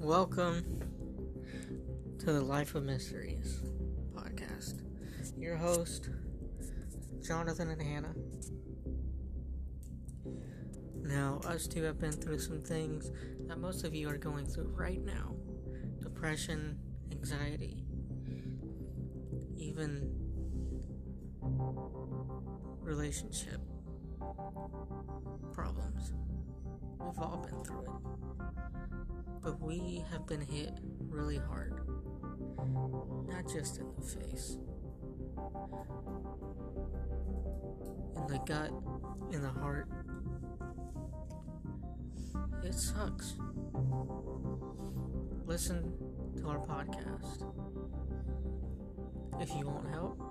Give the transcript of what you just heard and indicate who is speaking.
Speaker 1: Welcome to the Life of Mysteries podcast. Your host, Jonathan and Hannah. Now, us two have been through some things that most of you are going through right now depression, anxiety, even relationship problems. We've all been through it. But we have been hit really hard. Not just in the face, in the gut, in the heart. It sucks. Listen to our podcast. If you want help,